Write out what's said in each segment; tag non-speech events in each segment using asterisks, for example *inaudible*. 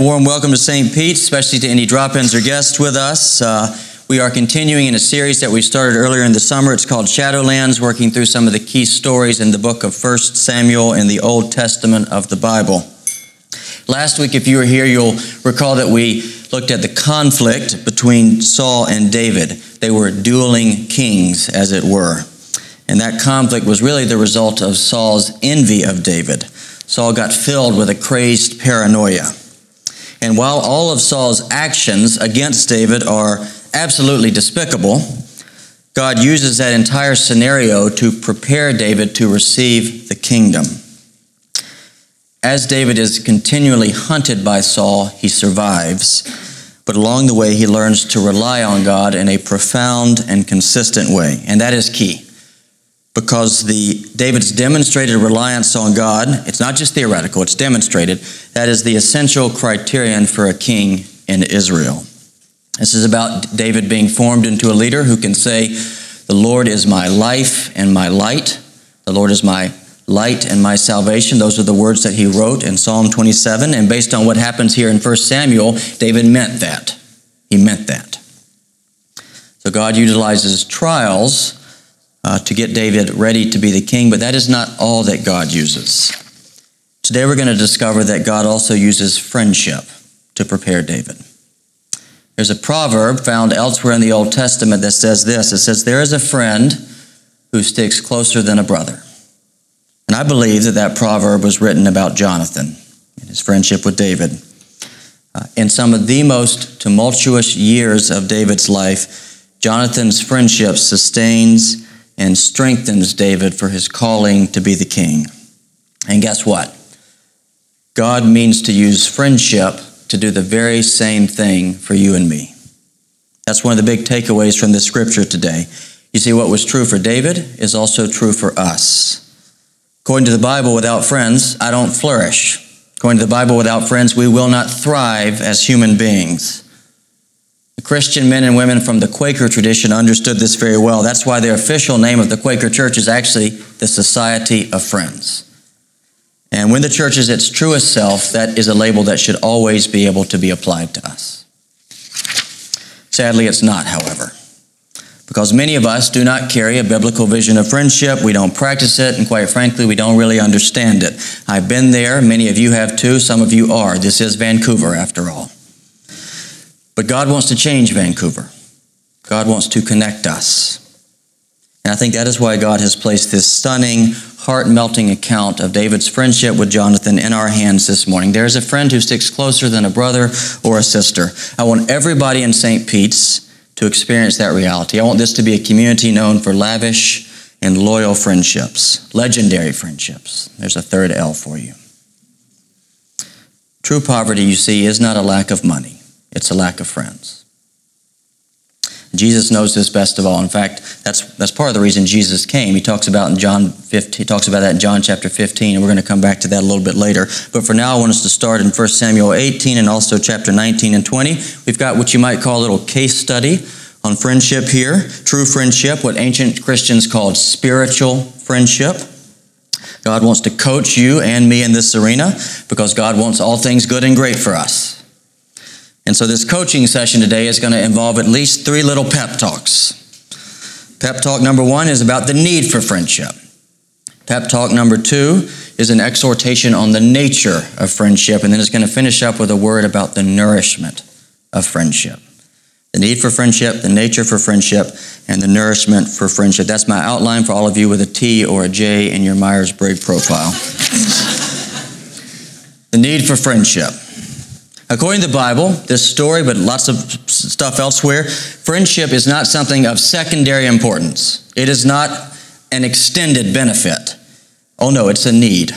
Warm welcome to St. Pete, especially to any drop ins or guests with us. Uh, we are continuing in a series that we started earlier in the summer. It's called Shadowlands, working through some of the key stories in the book of 1 Samuel in the Old Testament of the Bible. Last week, if you were here, you'll recall that we looked at the conflict between Saul and David. They were dueling kings, as it were. And that conflict was really the result of Saul's envy of David. Saul got filled with a crazed paranoia. And while all of Saul's actions against David are absolutely despicable, God uses that entire scenario to prepare David to receive the kingdom. As David is continually hunted by Saul, he survives, but along the way he learns to rely on God in a profound and consistent way, and that is key. Because the David's demonstrated reliance on God, it's not just theoretical, it's demonstrated. That is the essential criterion for a king in Israel. This is about David being formed into a leader who can say, The Lord is my life and my light. The Lord is my light and my salvation. Those are the words that he wrote in Psalm 27. And based on what happens here in 1 Samuel, David meant that. He meant that. So God utilizes trials uh, to get David ready to be the king, but that is not all that God uses. Today we're going to discover that God also uses friendship to prepare David. There's a proverb found elsewhere in the Old Testament that says this it says, There is a friend who sticks closer than a brother. And I believe that that proverb was written about Jonathan and his friendship with David. Uh, in some of the most tumultuous years of David's life, Jonathan's friendship sustains and strengthens David for his calling to be the king. And guess what? God means to use friendship to do the very same thing for you and me. That's one of the big takeaways from this scripture today. You see, what was true for David is also true for us. According to the Bible, without friends, I don't flourish. According to the Bible, without friends, we will not thrive as human beings. Christian men and women from the Quaker tradition understood this very well. That's why the official name of the Quaker Church is actually the Society of Friends. And when the church is its truest self, that is a label that should always be able to be applied to us. Sadly, it's not, however, because many of us do not carry a biblical vision of friendship. We don't practice it, and quite frankly, we don't really understand it. I've been there. Many of you have too. Some of you are. This is Vancouver, after all. But God wants to change Vancouver. God wants to connect us. And I think that is why God has placed this stunning, heart melting account of David's friendship with Jonathan in our hands this morning. There is a friend who sticks closer than a brother or a sister. I want everybody in St. Pete's to experience that reality. I want this to be a community known for lavish and loyal friendships, legendary friendships. There's a third L for you. True poverty, you see, is not a lack of money, it's a lack of friends. Jesus knows this best of all. In fact, that's, that's part of the reason Jesus came. He talks about in John 15, he talks about that in John chapter 15, and we're going to come back to that a little bit later. But for now, I want us to start in 1 Samuel 18 and also chapter 19 and 20. We've got what you might call a little case study on friendship here, true friendship, what ancient Christians called spiritual friendship. God wants to coach you and me in this arena because God wants all things good and great for us. And so this coaching session today is going to involve at least three little pep talks. Pep talk number one is about the need for friendship. Pep talk number two is an exhortation on the nature of friendship. And then it's going to finish up with a word about the nourishment of friendship. The need for friendship, the nature for friendship, and the nourishment for friendship. That's my outline for all of you with a T or a J in your Myers Briggs profile. *laughs* the need for friendship. According to the Bible, this story, but lots of stuff elsewhere, friendship is not something of secondary importance. It is not an extended benefit. Oh no, it's a need.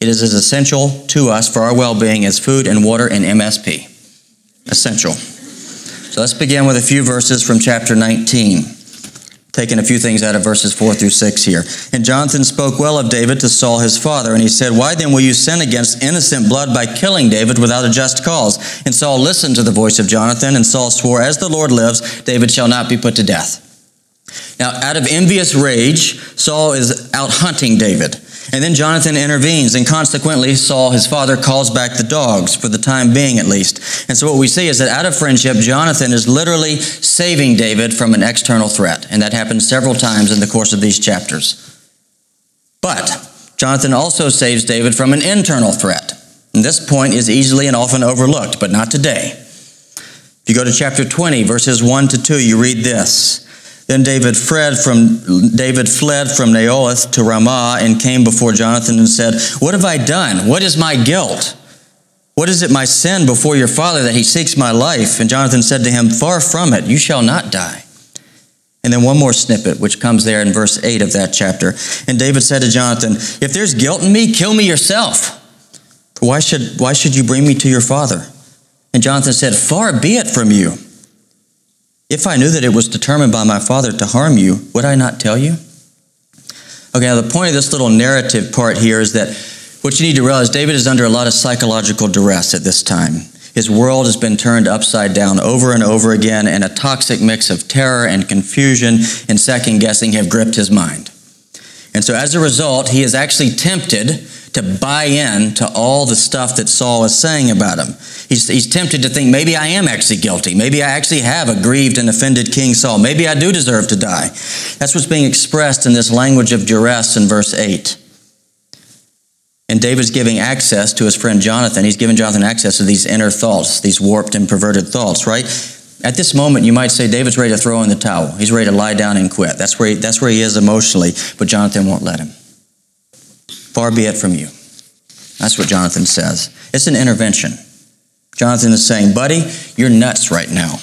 It is as essential to us for our well being as food and water and MSP. Essential. So let's begin with a few verses from chapter 19 taking a few things out of verses 4 through 6 here. And Jonathan spoke well of David to Saul his father, and he said, Why then will you sin against innocent blood by killing David without a just cause? And Saul listened to the voice of Jonathan, and Saul swore, As the Lord lives, David shall not be put to death. Now, out of envious rage, Saul is out hunting David. And then Jonathan intervenes, and consequently, Saul, his father, calls back the dogs, for the time being at least. And so, what we see is that out of friendship, Jonathan is literally saving David from an external threat. And that happens several times in the course of these chapters. But Jonathan also saves David from an internal threat. And this point is easily and often overlooked, but not today. If you go to chapter 20, verses 1 to 2, you read this. Then David fled from David fled from Naioth to Ramah and came before Jonathan and said, "What have I done? What is my guilt? What is it my sin before your father that he seeks my life?" And Jonathan said to him, "Far from it, you shall not die." And then one more snippet, which comes there in verse 8 of that chapter. And David said to Jonathan, If there's guilt in me, kill me yourself. Why should, why should you bring me to your father? And Jonathan said, Far be it from you. If I knew that it was determined by my father to harm you, would I not tell you? Okay, now the point of this little narrative part here is that what you need to realize David is under a lot of psychological duress at this time. His world has been turned upside down over and over again, and a toxic mix of terror and confusion and second guessing have gripped his mind. And so as a result, he is actually tempted to buy in to all the stuff that Saul is saying about him. He's, he's tempted to think maybe I am actually guilty. Maybe I actually have aggrieved and offended King Saul. Maybe I do deserve to die. That's what's being expressed in this language of duress in verse 8. And David's giving access to his friend Jonathan. He's giving Jonathan access to these inner thoughts, these warped and perverted thoughts, right? At this moment, you might say David's ready to throw in the towel. He's ready to lie down and quit. That's where he, that's where he is emotionally, but Jonathan won't let him. Far be it from you. That's what Jonathan says. It's an intervention. Jonathan is saying, buddy, you're nuts right now.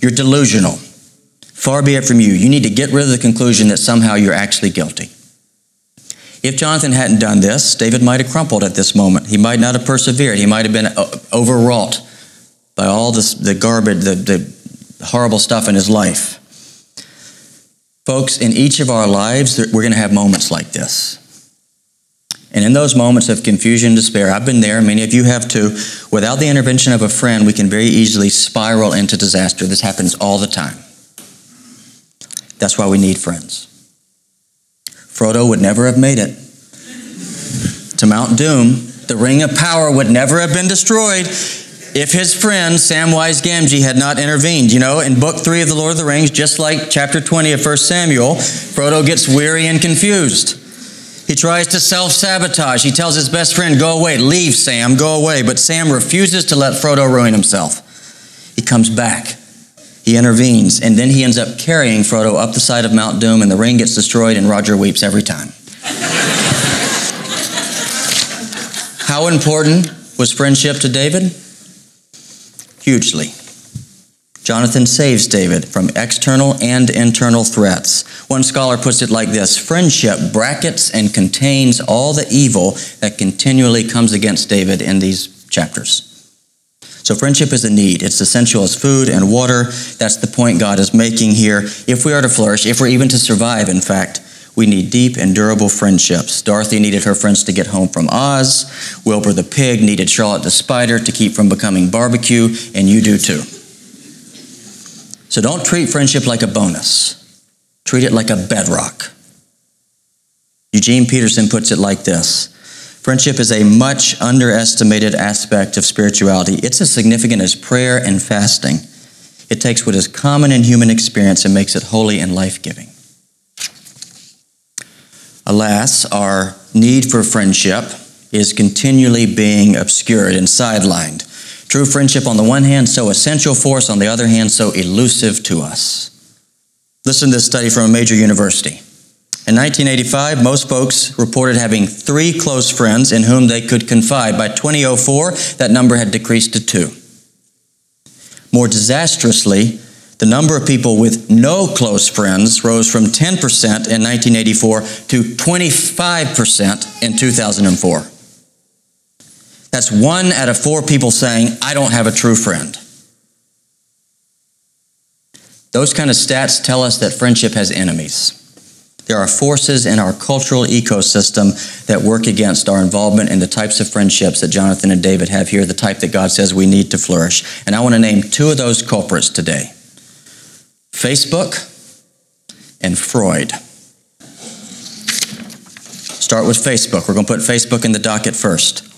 You're delusional. Far be it from you. You need to get rid of the conclusion that somehow you're actually guilty. If Jonathan hadn't done this, David might have crumpled at this moment. He might not have persevered. He might have been uh, overwrought by all this, the garbage, the, the horrible stuff in his life. Folks, in each of our lives, we're going to have moments like this. And in those moments of confusion despair, I've been there, many of you have too, without the intervention of a friend, we can very easily spiral into disaster. This happens all the time. That's why we need friends. Frodo would never have made it to Mount Doom. The Ring of Power would never have been destroyed if his friend Samwise Gamgee had not intervened. You know, in book three of The Lord of the Rings, just like chapter 20 of 1 Samuel, Frodo gets weary and confused. He tries to self sabotage. He tells his best friend, Go away, leave, Sam, go away. But Sam refuses to let Frodo ruin himself. He comes back. He intervenes, and then he ends up carrying Frodo up the side of Mount Doom, and the ring gets destroyed, and Roger weeps every time. How important was friendship to David? Hugely. Jonathan saves David from external and internal threats. One scholar puts it like this Friendship brackets and contains all the evil that continually comes against David in these chapters. So, friendship is a need. It's essential as food and water. That's the point God is making here. If we are to flourish, if we're even to survive, in fact, we need deep and durable friendships. Dorothy needed her friends to get home from Oz. Wilbur the pig needed Charlotte the spider to keep from becoming barbecue, and you do too. So don't treat friendship like a bonus, treat it like a bedrock. Eugene Peterson puts it like this Friendship is a much underestimated aspect of spirituality. It's as significant as prayer and fasting. It takes what is common in human experience and makes it holy and life giving. Alas, our need for friendship is continually being obscured and sidelined. True friendship, on the one hand, so essential for us, on the other hand, so elusive to us. Listen to this study from a major university. In 1985, most folks reported having three close friends in whom they could confide. By 2004, that number had decreased to two. More disastrously, the number of people with no close friends rose from 10% in 1984 to 25% in 2004. That's one out of four people saying, I don't have a true friend. Those kind of stats tell us that friendship has enemies. There are forces in our cultural ecosystem that work against our involvement in the types of friendships that Jonathan and David have here, the type that God says we need to flourish. And I want to name two of those culprits today Facebook and Freud. start with Facebook. We're going to put Facebook in the docket first.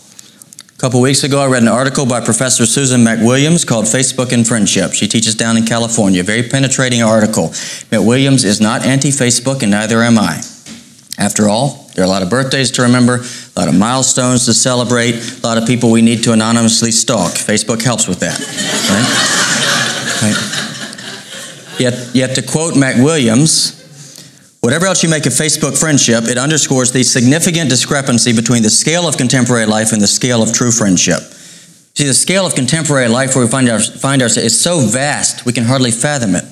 Couple weeks ago, I read an article by Professor Susan McWilliams called Facebook and Friendship. She teaches down in California. Very penetrating article. McWilliams is not anti Facebook, and neither am I. After all, there are a lot of birthdays to remember, a lot of milestones to celebrate, a lot of people we need to anonymously stalk. Facebook helps with that. Right? right? Yet, yet, to quote McWilliams, Whatever else you make of Facebook friendship, it underscores the significant discrepancy between the scale of contemporary life and the scale of true friendship. See, the scale of contemporary life where we find, our, find ourselves is so vast, we can hardly fathom it.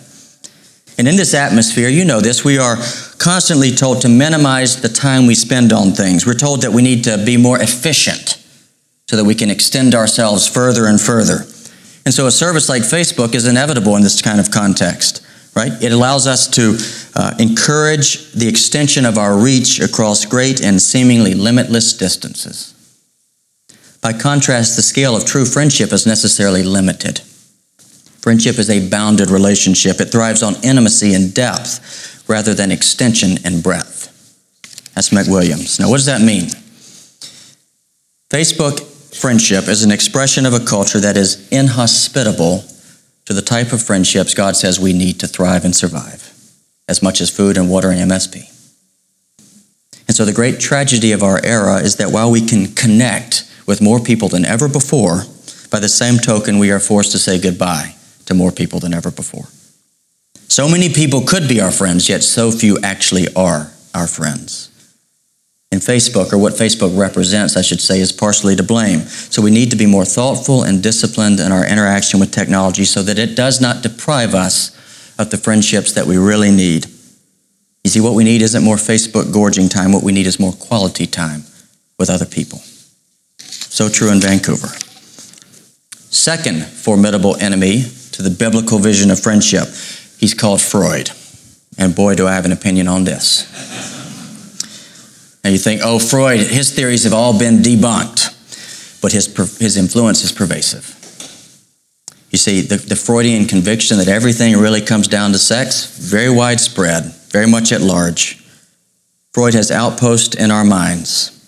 And in this atmosphere, you know this, we are constantly told to minimize the time we spend on things. We're told that we need to be more efficient so that we can extend ourselves further and further. And so a service like Facebook is inevitable in this kind of context right? It allows us to uh, encourage the extension of our reach across great and seemingly limitless distances. By contrast, the scale of true friendship is necessarily limited. Friendship is a bounded relationship. It thrives on intimacy and depth rather than extension and breadth. That's McWilliams. Now, what does that mean? Facebook friendship is an expression of a culture that is inhospitable to the type of friendships God says we need to thrive and survive, as much as food and water and MSP. And so the great tragedy of our era is that while we can connect with more people than ever before, by the same token, we are forced to say goodbye to more people than ever before. So many people could be our friends, yet so few actually are our friends. And Facebook, or what Facebook represents, I should say, is partially to blame. So we need to be more thoughtful and disciplined in our interaction with technology so that it does not deprive us of the friendships that we really need. You see, what we need isn't more Facebook gorging time, what we need is more quality time with other people. So true in Vancouver. Second formidable enemy to the biblical vision of friendship, he's called Freud. And boy, do I have an opinion on this. And you think, oh, Freud, his theories have all been debunked, but his, his influence is pervasive. You see, the, the Freudian conviction that everything really comes down to sex, very widespread, very much at large. Freud has outposts in our minds.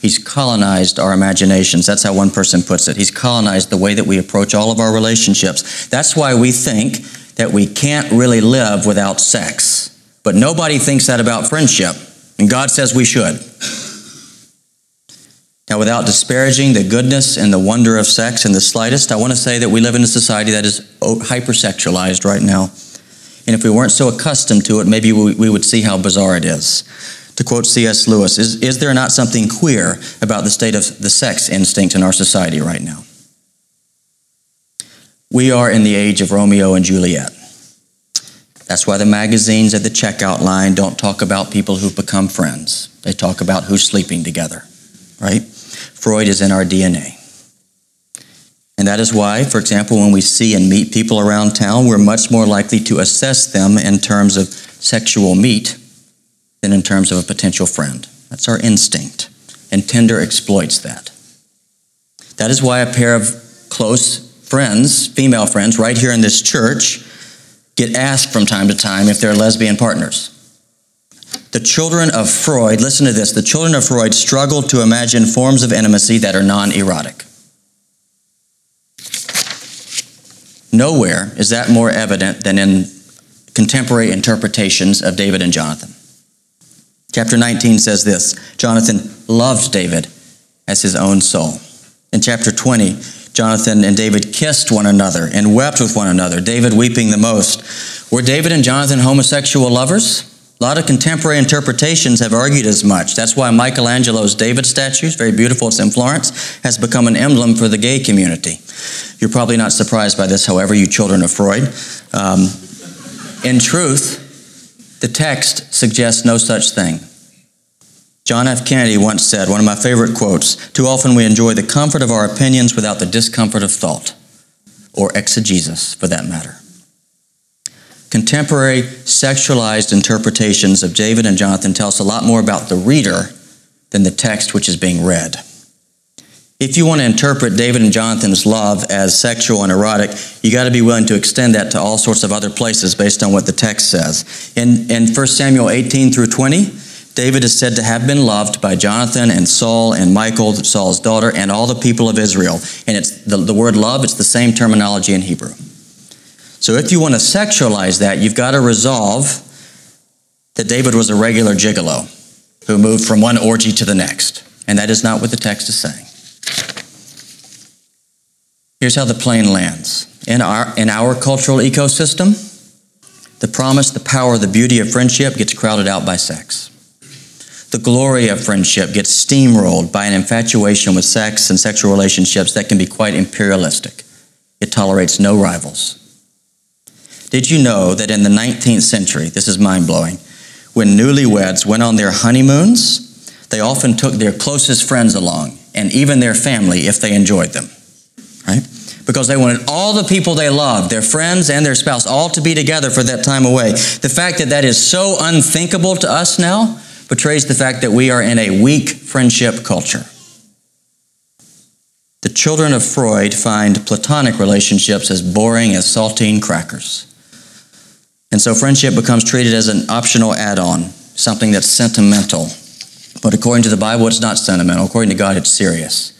He's colonized our imaginations. That's how one person puts it. He's colonized the way that we approach all of our relationships. That's why we think that we can't really live without sex. But nobody thinks that about friendship. And God says we should. Now, without disparaging the goodness and the wonder of sex in the slightest, I want to say that we live in a society that is hypersexualized right now. And if we weren't so accustomed to it, maybe we, would see how bizarre it is. To quote C.S. Lewis, is, is there not something queer about the state of the sex instinct in our society right now? We are in the age of Romeo and Juliet. That's why the magazines at the checkout line don't talk about people who've become friends. They talk about who's sleeping together, right? Freud is in our DNA. And that is why, for example, when we see and meet people around town, we're much more likely to assess them in terms of sexual meat than in terms of a potential friend. That's our instinct. And Tinder exploits that. That is why a pair of close friends, female friends, right here in this church, get asked from time to time if they're lesbian partners. The children of Freud, listen to this, the children of Freud struggle to imagine forms of intimacy that are non erotic. Nowhere is that more evident than in contemporary interpretations of David and Jonathan. Chapter 19 says this Jonathan loved David as his own soul. In chapter 20, Jonathan and David kissed one another and wept with one another, David weeping the most. Were David and Jonathan homosexual lovers? A lot of contemporary interpretations have argued as much. That's why Michelangelo's David statues, very beautiful, it's in Florence, has become an emblem for the gay community. You're probably not surprised by this, however, you children of Freud. Um, in truth, the text suggests no such thing. John F. Kennedy once said, one of my favorite quotes Too often we enjoy the comfort of our opinions without the discomfort of thought, or exegesis for that matter. Contemporary sexualized interpretations of David and Jonathan tell us a lot more about the reader than the text which is being read. If you want to interpret David and Jonathan's love as sexual and erotic, you got to be willing to extend that to all sorts of other places based on what the text says. In, in 1 Samuel 18 through 20, David is said to have been loved by Jonathan and Saul and Michal, Saul's daughter, and all the people of Israel. And it's the, the word love, it's the same terminology in Hebrew. So if you want to sexualize that, you've got to resolve that David was a regular gigolo who moved from one orgy to the next. And that is not what the text is saying. Here's how the plane lands. In our, in our cultural ecosystem, the promise, the power, the beauty of friendship gets crowded out by sex. The glory of friendship gets steamrolled by an infatuation with sex and sexual relationships that can be quite imperialistic. It tolerates no rivals. Did you know that in the 19th century, this is mind blowing, when newlyweds went on their honeymoons, they often took their closest friends along and even their family if they enjoyed them, right? Because they wanted all the people they loved, their friends and their spouse, all to be together for that time away. The fact that that is so unthinkable to us now betrays the fact that we are in a weak friendship culture. The children of Freud find platonic relationships as boring as saltine crackers. And so friendship becomes treated as an optional add on, something that's sentimental. But according to the Bible, it's not sentimental. According to God, it's serious.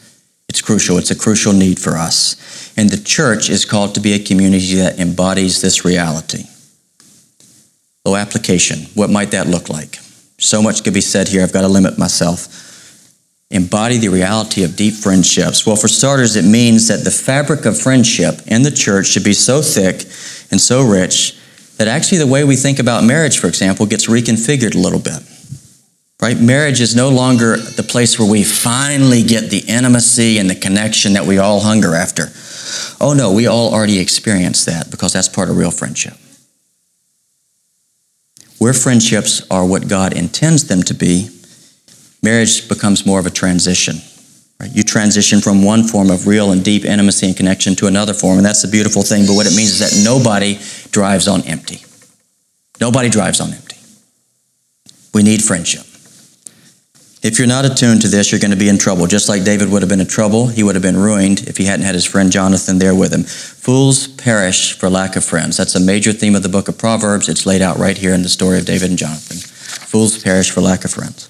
It's crucial. It's a crucial need for us. And the church is called to be a community that embodies this reality. So, application what might that look like? So much could be said here. I've got to limit myself. Embody the reality of deep friendships. Well, for starters, it means that the fabric of friendship in the church should be so thick and so rich that actually the way we think about marriage, for example, gets reconfigured a little bit. Right? Marriage is no longer the place where we finally get the intimacy and the connection that we all hunger after. Oh no, we all already experience that because that's part of real friendship. Where friendships are what God intends them to be, marriage becomes more of a transition. Right? You transition from one form of real and deep intimacy and connection to another form, and that's the beautiful thing. But what it means is that nobody drives on empty. Nobody drives on empty. We need friendship. If you're not attuned to this, you're going to be in trouble. Just like David would have been in trouble, he would have been ruined if he hadn't had his friend Jonathan there with him. Fools perish for lack of friends. That's a major theme of the book of Proverbs. It's laid out right here in the story of David and Jonathan. Fools perish for lack of friends.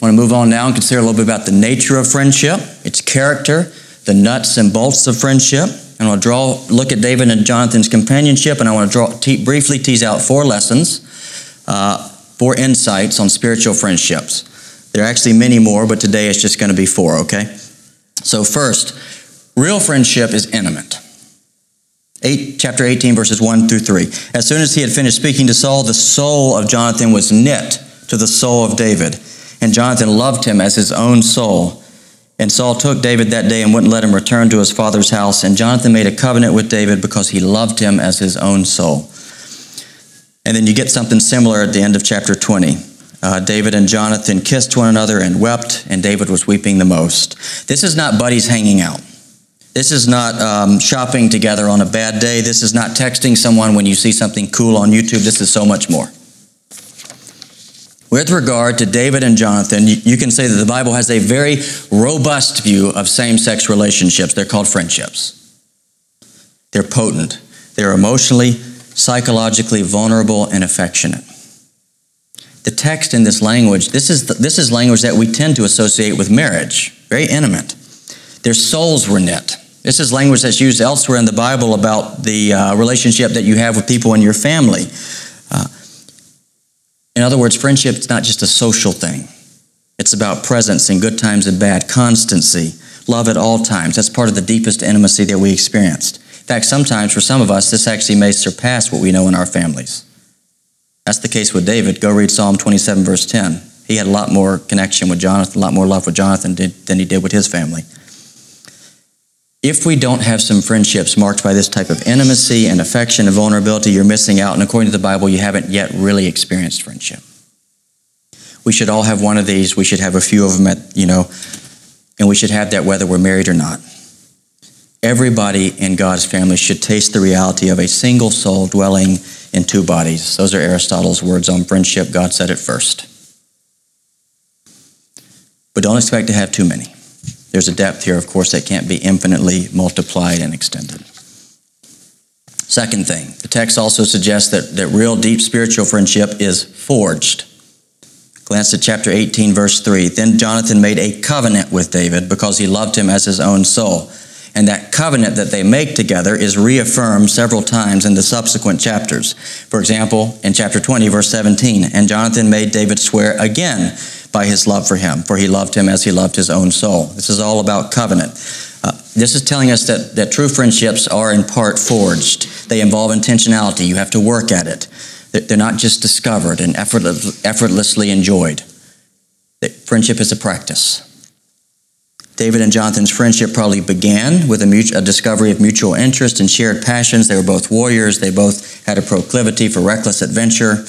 I want to move on now and consider a little bit about the nature of friendship, its character, the nuts and bolts of friendship. And I'll draw, look at David and Jonathan's companionship, and I want to draw, te- briefly tease out four lessons, uh, four insights on spiritual friendships. There are actually many more, but today it's just going to be four, okay? So, first, real friendship is intimate. Eight, chapter 18, verses 1 through 3. As soon as he had finished speaking to Saul, the soul of Jonathan was knit to the soul of David, and Jonathan loved him as his own soul. And Saul took David that day and wouldn't let him return to his father's house. And Jonathan made a covenant with David because he loved him as his own soul. And then you get something similar at the end of chapter 20. Uh, David and Jonathan kissed one another and wept, and David was weeping the most. This is not buddies hanging out. This is not um, shopping together on a bad day. This is not texting someone when you see something cool on YouTube. This is so much more. With regard to David and Jonathan, you, you can say that the Bible has a very robust view of same sex relationships. They're called friendships. They're potent, they're emotionally, psychologically vulnerable, and affectionate the text in this language, this is, the, this is language that we tend to associate with marriage, very intimate. Their souls were knit. This is language that's used elsewhere in the Bible about the uh, relationship that you have with people in your family. Uh, in other words, friendship is not just a social thing. It's about presence in good times and bad, constancy, love at all times. That's part of the deepest intimacy that we experienced. In fact, sometimes for some of us, this actually may surpass what we know in our families. That's the case with David. Go read Psalm 27, verse 10. He had a lot more connection with Jonathan, a lot more love with Jonathan than he did with his family. If we don't have some friendships marked by this type of intimacy and affection and vulnerability, you're missing out. And according to the Bible, you haven't yet really experienced friendship. We should all have one of these. We should have a few of them at, you know, and we should have that whether we're married or not. Everybody in God's family should taste the reality of a single soul dwelling in two bodies. Those are Aristotle's words on friendship. God said it first. But don't expect to have too many. There's a depth here, of course, that can't be infinitely multiplied and extended. Second thing, the text also suggests that, that real deep spiritual friendship is forged. Glance at chapter 18, verse 3. Then Jonathan made a covenant with David because he loved him as his own soul. And that covenant that they make together is reaffirmed several times in the subsequent chapters. For example, in chapter 20, verse 17, and Jonathan made David swear again by his love for him, for he loved him as he loved his own soul. This is all about covenant. Uh, this is telling us that, that true friendships are in part forged. They involve intentionality. You have to work at it. They're not just discovered and effortlessly enjoyed. Friendship is a practice. David and Jonathan's friendship probably began with a, mutual, a, discovery of mutual interest and shared passions. They were both warriors. They both had a proclivity for reckless adventure.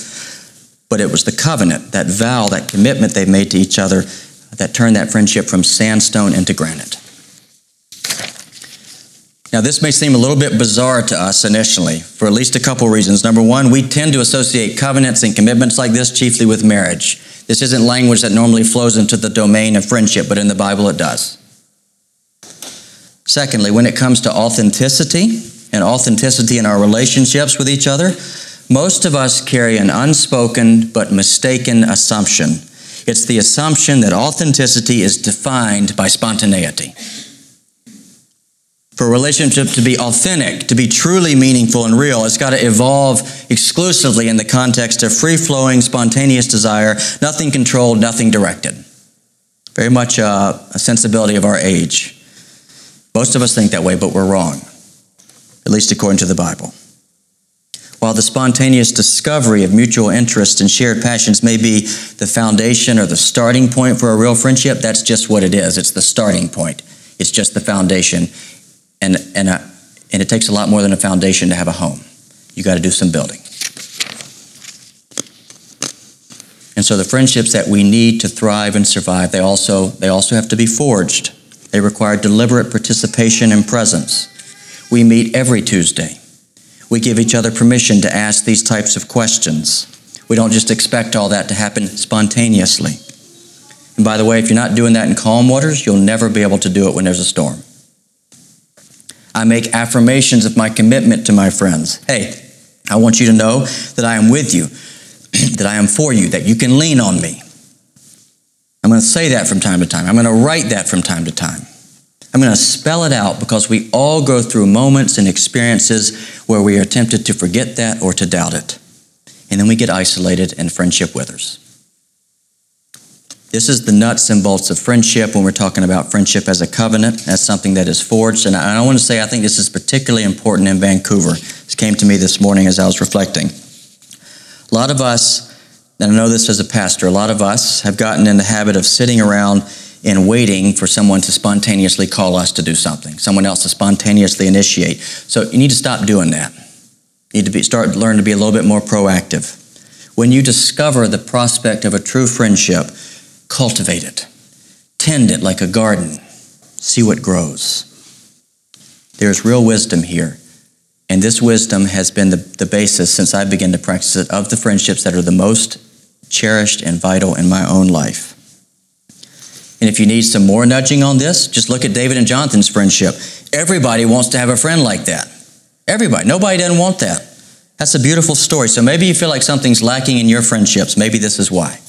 But it was the covenant, that vow, that commitment they made to each other that turned that friendship from sandstone into granite. Now, this may seem a little bit bizarre to us initially for at least a couple reasons. Number one, we tend to associate covenants and commitments like this chiefly with marriage. This isn't language that normally flows into the domain of friendship, but in the Bible it does. Secondly, when it comes to authenticity and authenticity in our relationships with each other, most of us carry an unspoken but mistaken assumption. It's the assumption that authenticity is defined by spontaneity for a relationship to be authentic, to be truly meaningful and real, it's got to evolve exclusively in the context of free flowing, spontaneous desire, nothing controlled, nothing directed. Very much a, a sensibility of our age. Most of us think that way, but we're wrong, at least according to the Bible. While the spontaneous discovery of mutual interest and shared passions may be the foundation or the starting point for a real friendship, that's just what it is. It's the starting point, it's just the foundation and, and, a, and it takes a lot more than a foundation to have a home. You got to do some building. And so the friendships that we need to thrive and survive, they also, they also have to be forged. They require deliberate participation and presence. We meet every Tuesday. We give each other permission to ask these types of questions. We don't just expect all that to happen spontaneously. And by the way, if you're not doing that in calm waters, you'll never be able to do it when there's a storm. I make affirmations of my commitment to my friends. Hey, I want you to know that I am with you, *clears throat* that I am for you, that you can lean on me. I'm going to say that from time to time. I'm going to write that from time to time. I'm going to spell it out because we all go through moments and experiences where we are tempted to forget that or to doubt it. And then we get isolated and friendship withers. This is the nuts and bolts of friendship when we're talking about friendship as a covenant. as something that is forged. And I, want to say I think this is particularly important in Vancouver. This came to me this morning as I was reflecting. A lot of us, and I know this as a pastor, a lot of us have gotten in the habit of sitting around and waiting for someone to spontaneously call us to do something, someone else to spontaneously initiate. So you need to stop doing that. You need to be, start learn to be a little bit more proactive. When you discover the prospect of a true friendship, Cultivate it. Tend it like a garden. See what grows. There's real wisdom here. And this wisdom has been the, the basis since I began to practice it of the friendships that are the most cherished and vital in my own life. And if you need some more nudging on this, just look at David and Jonathan's friendship. Everybody wants to have a friend like that. Everybody. Nobody doesn't want that. That's a beautiful story. So maybe you feel like something's lacking in your friendships. Maybe this is why.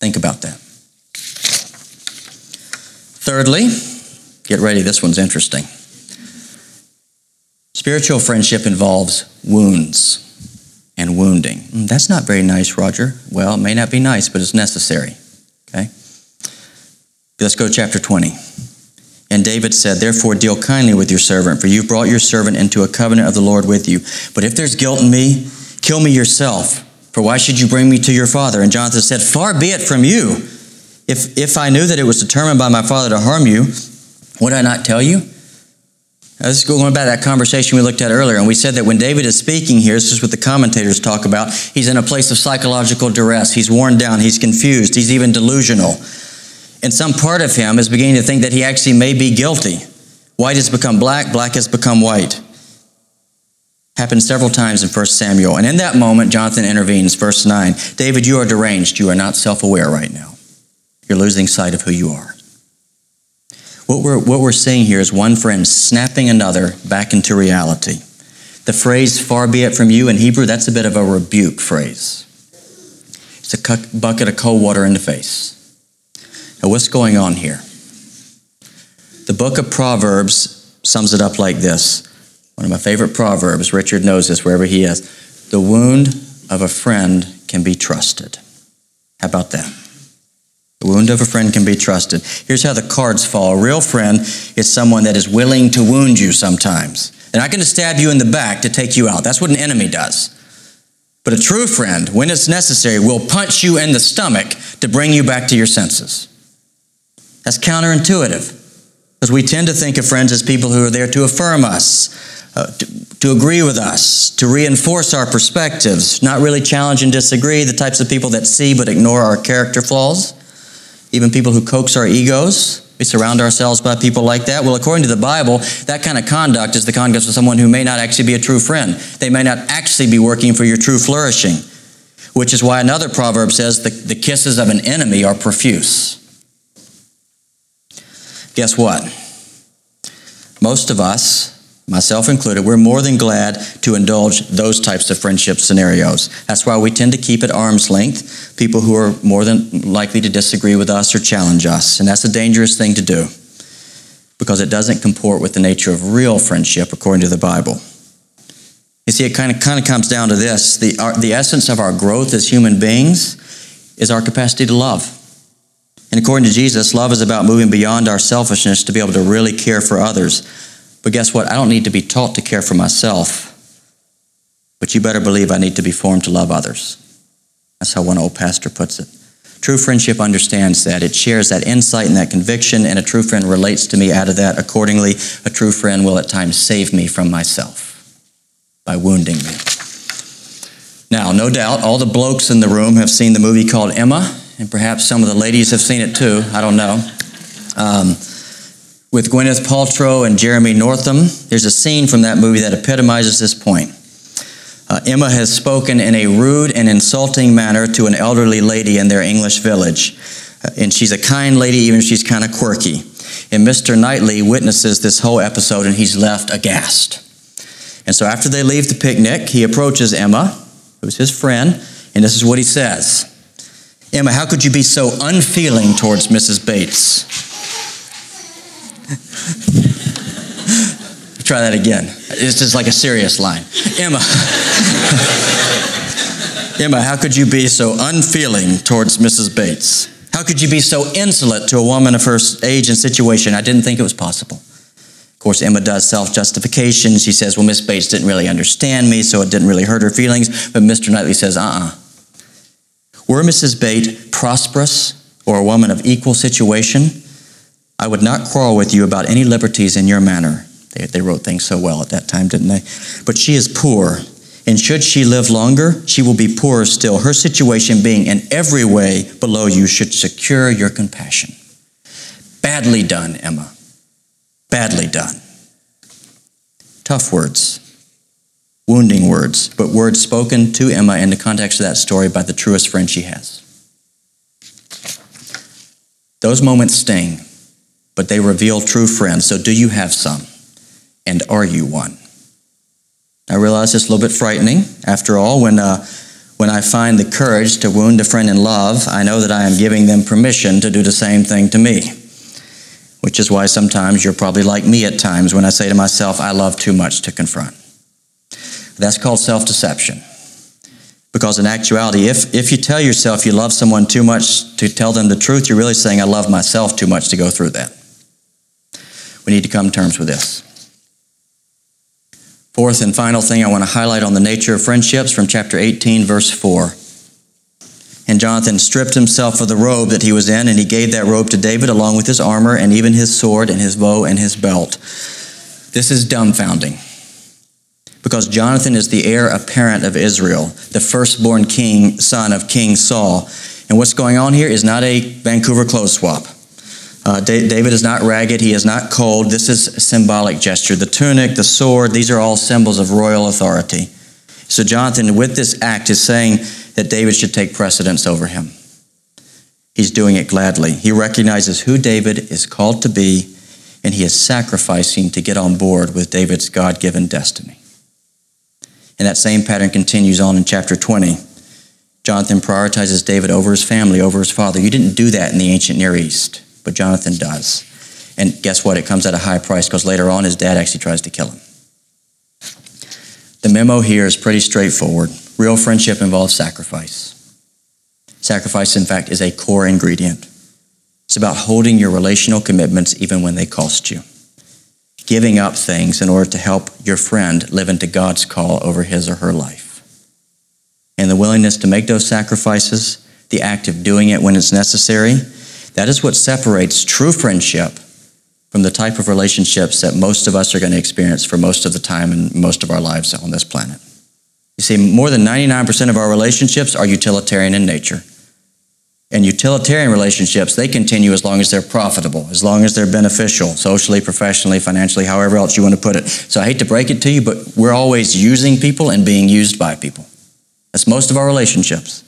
Think about that. Thirdly, get ready, this one's interesting. Spiritual friendship involves wounds and wounding. Mm, that's not very nice, Roger. Well, it may not be nice, but it's necessary. Okay? Let's go to chapter 20. And David said, Therefore, deal kindly with your servant, for you've brought your servant into a covenant of the Lord with you. But if there's guilt in me, kill me yourself. For why should you bring me to your father? And Jonathan said, Far be it from you. If, if I knew that it was determined by my father to harm you, would I not tell you? This is going back to that conversation we looked at earlier, and we said that when David is speaking here, this is what the commentators talk about. He's in a place of psychological duress. He's worn down. He's confused. He's even delusional. And some part of him is beginning to think that he actually may be guilty. White has become black, black has become white. Happened several times in 1 Samuel. And in that moment, Jonathan intervenes. Verse 9 David, you are deranged. You are not self aware right now. You're losing sight of who you are. What we're, what we're seeing here is one friend snapping another back into reality. The phrase, far be it from you, in Hebrew, that's a bit of a rebuke phrase. It's a bucket of cold water in the face. Now, what's going on here? The book of Proverbs sums it up like this. One of my favorite proverbs, Richard knows this wherever he is. The wound of a friend can be trusted. How about that? The wound of a friend can be trusted. Here's how the cards fall. A real friend is someone that is willing to wound you sometimes. They're not going to stab you in the back to take you out. That's what an enemy does. But a true friend, when it's necessary, will punch you in the stomach to bring you back to your senses. That's counterintuitive. Because we tend to think of friends as people who are there to affirm us, uh, to, to agree with us, to reinforce our perspectives, not really challenge and disagree, the types of people that see but ignore our character flaws, even people who coax our egos. We surround ourselves by people like that. Well, according to the Bible, that kind of conduct is the conduct of someone who may not actually be a true friend. They may not actually be working for your true flourishing, which is why another proverb says the, the kisses of an enemy are profuse. Guess what? Most of us, myself included, we're more than glad to indulge those types of friendship scenarios. That's why we tend to keep at arm's length people who are more than likely to disagree with us or challenge us. And that's a dangerous thing to do because it doesn't comport with the nature of real friendship according to the Bible. You see, it kind of, kind of comes down to this the, our, the essence of our growth as human beings is our capacity to love. And according to Jesus, love is about moving beyond our selfishness to be able to really care for others. But guess what? I don't need to be taught to care for myself. But you better believe I need to be formed to love others. That's how one old pastor puts it. True friendship understands that. It shares that insight and that conviction, and a true friend relates to me out of that. Accordingly, a true friend will at times save me from myself by wounding me. Now, no doubt, all the blokes in the room have seen the movie called Emma and perhaps some of the ladies have seen it too. I don't know. Um, with Gwyneth Paltrow and Jeremy Northam, there's a scene from that movie that epitomizes this point. Uh, Emma has spoken in a rude and insulting manner to an elderly lady in their English village. Uh, and she's a kind lady, even if she's kind of quirky. And Mr. Knightley witnesses this whole episode and he's left aghast. And so after they leave the picnic, he approaches Emma, who's his friend, and this is what he says Emma, how could you be so unfeeling towards Mrs. Bates? *laughs* Try that again. It's just like a serious line. Emma. *laughs* Emma, how could you be so unfeeling towards Mrs. Bates? How could you be so insolent to a woman of her age and situation? I didn't think it was possible. Of course, Emma does self justification. She says, Well, Miss Bates didn't really understand me, so it didn't really hurt her feelings. But Mr. Knightley says, Uh uh-uh. uh were Mrs. Bates prosperous or a woman of equal situation, I would not quarrel with you about any liberties in your manner. They, they wrote things so well at that time, didn't they? But she is poor, and should she live longer, she will be poorer still. Her situation being in every way below you should secure your compassion. Badly done, Emma. Badly done. Tough words wounding words, but words spoken to Emma in the context of that story by the truest friend she has. Those moments sting, but they reveal true friends. So, do you have some? And are you one? I realize it's a little bit frightening. After all, when, uh, when I find the courage to wound a friend in love, I know that I am giving them permission to do the same thing to me. Which is why sometimes you're probably like me at times when I say to myself, I love too much to confront. That's called self deception. Because in actuality, if, if you tell yourself you love someone too much to tell them the truth, you're really saying, I love myself too much to go through that. We need to come to terms with this. Fourth and final thing I want to highlight on the nature of friendships from chapter 18, verse 4. And Jonathan stripped himself of the robe that he was in, and he gave that robe to David along with his armor and even his sword and his bow and his belt. This is dumbfounding because Jonathan is the heir apparent of Israel, the firstborn king, son of King Saul. And what's going on here is not a Vancouver clothes swap. Uh, David is not ragged, he is not cold. This is a symbolic gesture. The tunic, the sword, these are all symbols of royal authority. So, Jonathan, with this act, is saying that David should take precedence over him. He's doing it gladly. He recognizes who David is called to be, and he is sacrificing to get on board with David's God given destiny. And that same pattern continues on in chapter 20. Jonathan prioritizes David over his family, over his father. You didn't do that in the ancient Near East, but Jonathan does. And guess what? It comes at a high price because later on his dad actually tries to kill him. The memo here is pretty straightforward. Real friendship involves sacrifice. Sacrifice, in fact, is a core ingredient. It's about holding your relational commitments even when they cost you. Giving up things in order to help your friend live into God's call over his or her life. And the willingness to make those sacrifices, the act of doing it when it's necessary, that is what separates true friendship from the type of relationships that most of us are going to experience for most of the time and most of our lives on this planet. You see, more than 99% of our relationships are utilitarian in nature. And utilitarian relationships, they continue as long as they're profitable, as long as they're beneficial, socially, professionally, financially, however else you want to put it. So I hate to break it to you, but we're always using people and being used by people. That's most of our relationships.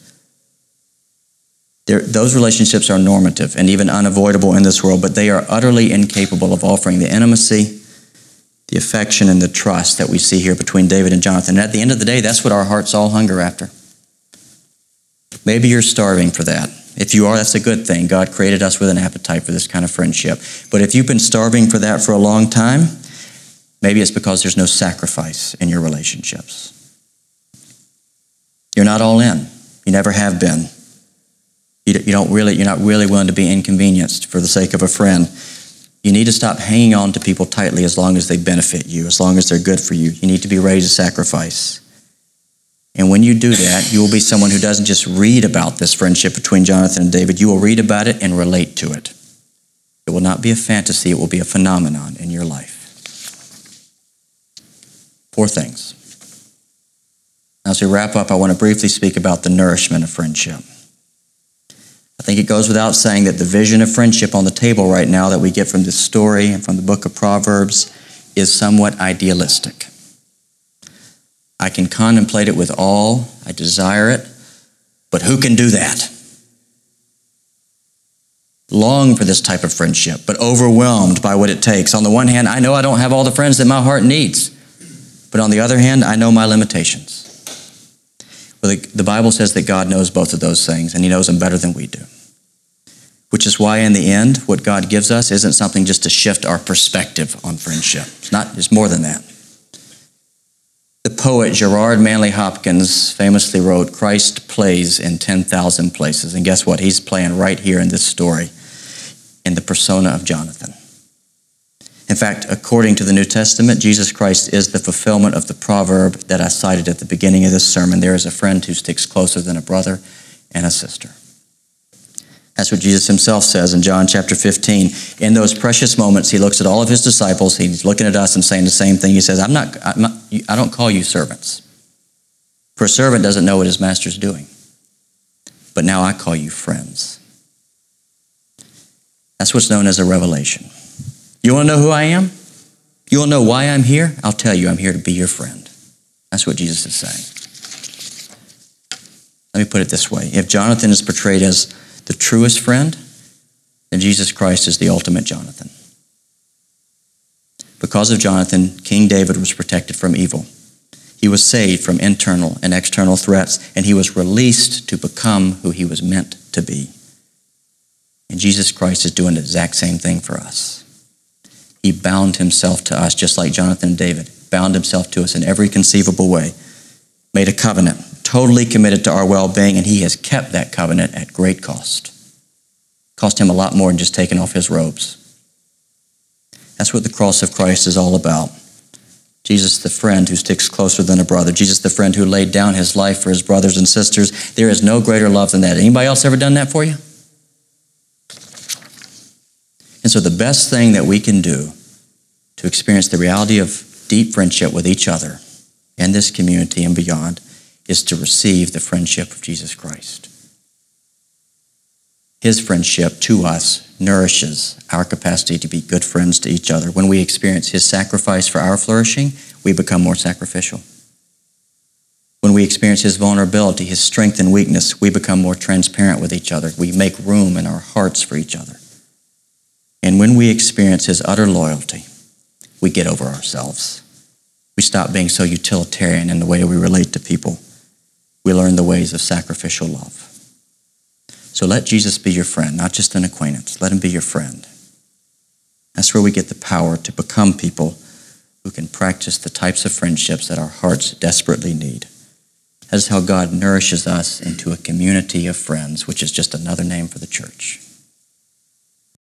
Those relationships are normative and even unavoidable in this world, but they are utterly incapable of offering the intimacy, the affection, and the trust that we see here between David and Jonathan. And at the end of the day, that's what our hearts all hunger after. Maybe you're starving for that. If you are, that's a good thing. God created us with an appetite for this kind of friendship. But if you've been starving for that for a long time, maybe it's because there's no sacrifice in your relationships. You're not all in. You never have been. You don't really, you're not really willing to be inconvenienced for the sake of a friend. You need to stop hanging on to people tightly as long as they benefit you, as long as they're good for you. You need to be ready to sacrifice. And when you do that, you will be someone who doesn't just read about this friendship between Jonathan and David, you will read about it and relate to it. It will not be a fantasy, it will be a phenomenon in your life. Four things. As we wrap up, I want to briefly speak about the nourishment of friendship. I think it goes without saying that the vision of friendship on the table right now that we get from this story and from the book of Proverbs is somewhat idealistic. I can contemplate it with all, I desire it, but who can do that? Long for this type of friendship, but overwhelmed by what it takes. On the one hand, I know I don't have all the friends that my heart needs, but on the other hand, I know my limitations. Well, the, the Bible says that God knows both of those things, and He knows them better than we do. Which is why, in the end, what God gives us isn't something just to shift our perspective on friendship. It's not. It's more than that. The poet Gerard Manley Hopkins famously wrote, Christ plays in 10,000 places. And guess what? He's playing right here in this story in the persona of Jonathan. In fact, according to the New Testament, Jesus Christ is the fulfillment of the proverb that I cited at the beginning of this sermon there is a friend who sticks closer than a brother and a sister. That's what Jesus himself says in John chapter 15. In those precious moments, he looks at all of his disciples. He's looking at us and saying the same thing. He says, I'm not, I'm not, I don't call you servants. For a servant doesn't know what his master's doing. But now I call you friends. That's what's known as a revelation. You want to know who I am? You want to know why I'm here? I'll tell you, I'm here to be your friend. That's what Jesus is saying. Let me put it this way if Jonathan is portrayed as the truest friend, then Jesus Christ is the ultimate Jonathan. Because of Jonathan, King David was protected from evil. He was saved from internal and external threats, and he was released to become who he was meant to be. And Jesus Christ is doing the exact same thing for us. He bound himself to us, just like Jonathan and David, bound himself to us in every conceivable way, made a covenant, totally committed to our well being, and he has kept that covenant at great cost. Cost him a lot more than just taking off his robes. That's what the cross of Christ is all about. Jesus, the friend who sticks closer than a brother. Jesus, the friend who laid down his life for his brothers and sisters. There is no greater love than that. Anybody else ever done that for you? And so, the best thing that we can do to experience the reality of deep friendship with each other in this community and beyond is to receive the friendship of Jesus Christ. His friendship to us nourishes our capacity to be good friends to each other. When we experience His sacrifice for our flourishing, we become more sacrificial. When we experience His vulnerability, His strength and weakness, we become more transparent with each other. We make room in our hearts for each other. And when we experience His utter loyalty, we get over ourselves. We stop being so utilitarian in the way we relate to people we learn the ways of sacrificial love. So let Jesus be your friend, not just an acquaintance. Let him be your friend. That's where we get the power to become people who can practice the types of friendships that our hearts desperately need. That is how God nourishes us into a community of friends, which is just another name for the church.